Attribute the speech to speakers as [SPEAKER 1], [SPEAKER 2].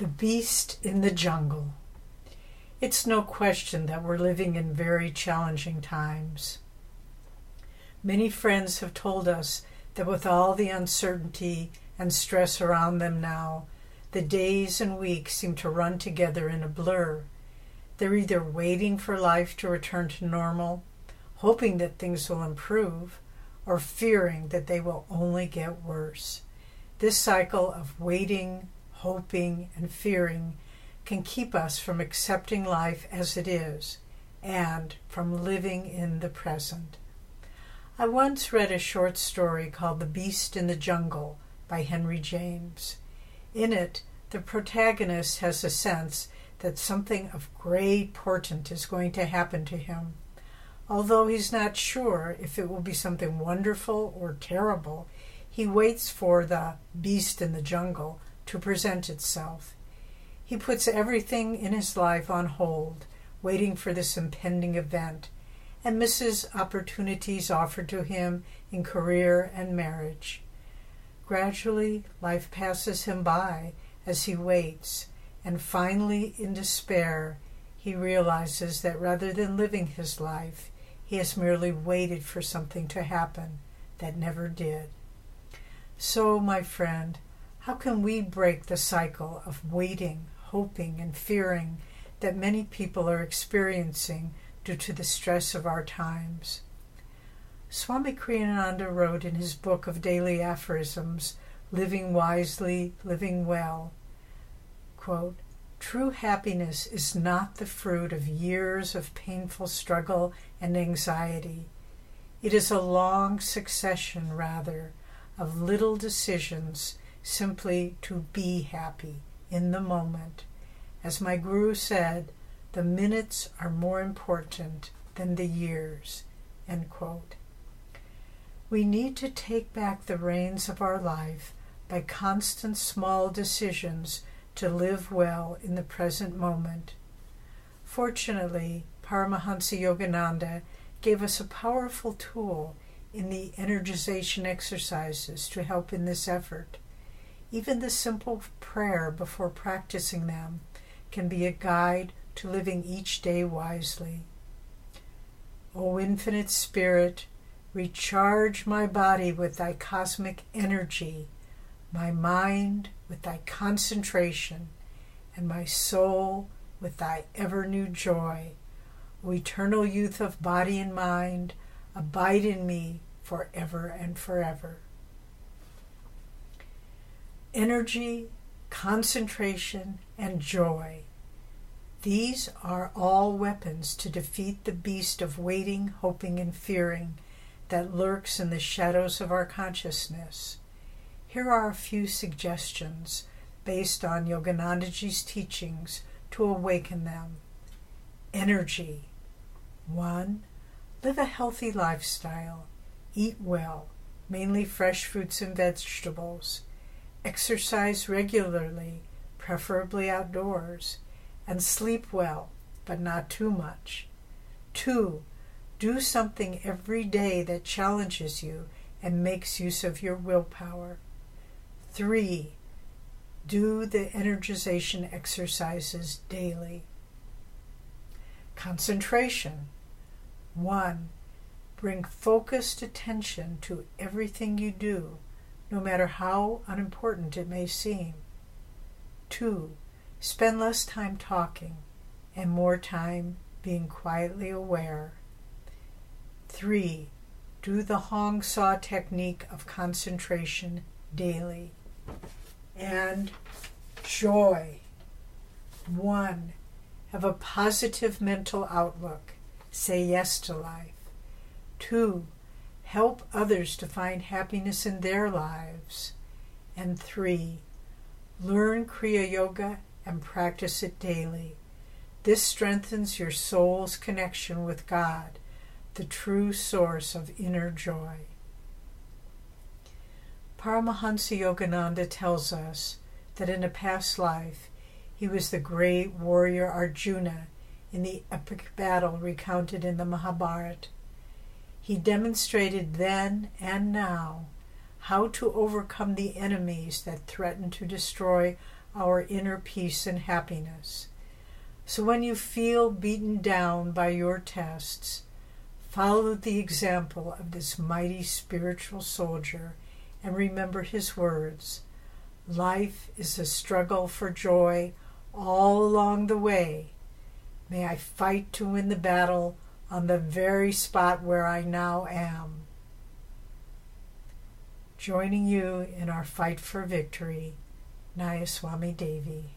[SPEAKER 1] The Beast in the Jungle. It's no question that we're living in very challenging times. Many friends have told us that with all the uncertainty and stress around them now, the days and weeks seem to run together in a blur. They're either waiting for life to return to normal, hoping that things will improve, or fearing that they will only get worse. This cycle of waiting, hoping, and fearing can keep us from accepting life as it is and from living in the present. I once read a short story called The Beast in the Jungle by Henry James. In it, the protagonist has a sense that something of great portent is going to happen to him. Although he's not sure if it will be something wonderful or terrible, he waits for the beast in the jungle to present itself. He puts everything in his life on hold, waiting for this impending event, and misses opportunities offered to him in career and marriage. Gradually, life passes him by as he waits, and finally, in despair, he realizes that rather than living his life, he has merely waited for something to happen that never did. So, my friend, how can we break the cycle of waiting, hoping, and fearing that many people are experiencing due to the stress of our times? Swami Kriyananda wrote in his book of daily aphorisms, Living Wisely, Living Well, quote, True happiness is not the fruit of years of painful struggle and anxiety. It is a long succession, rather, of little decisions simply to be happy in the moment. As my guru said, the minutes are more important than the years. We need to take back the reins of our life by constant small decisions to live well in the present moment. Fortunately, Paramahansa Yogananda gave us a powerful tool in the energization exercises to help in this effort. Even the simple prayer before practicing them can be a guide to living each day wisely. O infinite Spirit, recharge my body with thy cosmic energy, my mind with thy concentration, and my soul with thy ever new joy. O eternal youth of body and mind, abide in me forever and forever energy, concentration, and joy. These are all weapons to defeat the beast of waiting, hoping, and fearing that lurks in the shadows of our consciousness. Here are a few suggestions based on Yoganandaji's teachings to awaken them. Energy. 1. Live a healthy lifestyle. Eat well, mainly fresh fruits and vegetables. Exercise regularly, preferably outdoors, and sleep well, but not too much. 2. Do something every day that challenges you and makes use of your willpower. 3. Do the energization exercises daily. Concentration. 1. Bring focused attention to everything you do no matter how unimportant it may seem. 2. Spend less time talking and more time being quietly aware. 3. Do the Hong Sau technique of concentration daily. And joy. 1. Have a positive mental outlook. Say yes to life. 2 help others to find happiness in their lives. And three, learn Kriya Yoga and practice it daily. This strengthens your soul's connection with God, the true source of inner joy. Paramahansa Yogananda tells us that in a past life he was the great warrior Arjuna in the epic battle recounted in the Mahabharata. He demonstrated then and now how to overcome the enemies that threaten to destroy our inner peace and happiness. So when you feel beaten down by your tests, follow the example of this mighty spiritual soldier and remember his words Life is a struggle for joy all along the way. May I fight to win the battle on the very spot where I now am. Joining you in our fight for victory, Nayaswami Devi.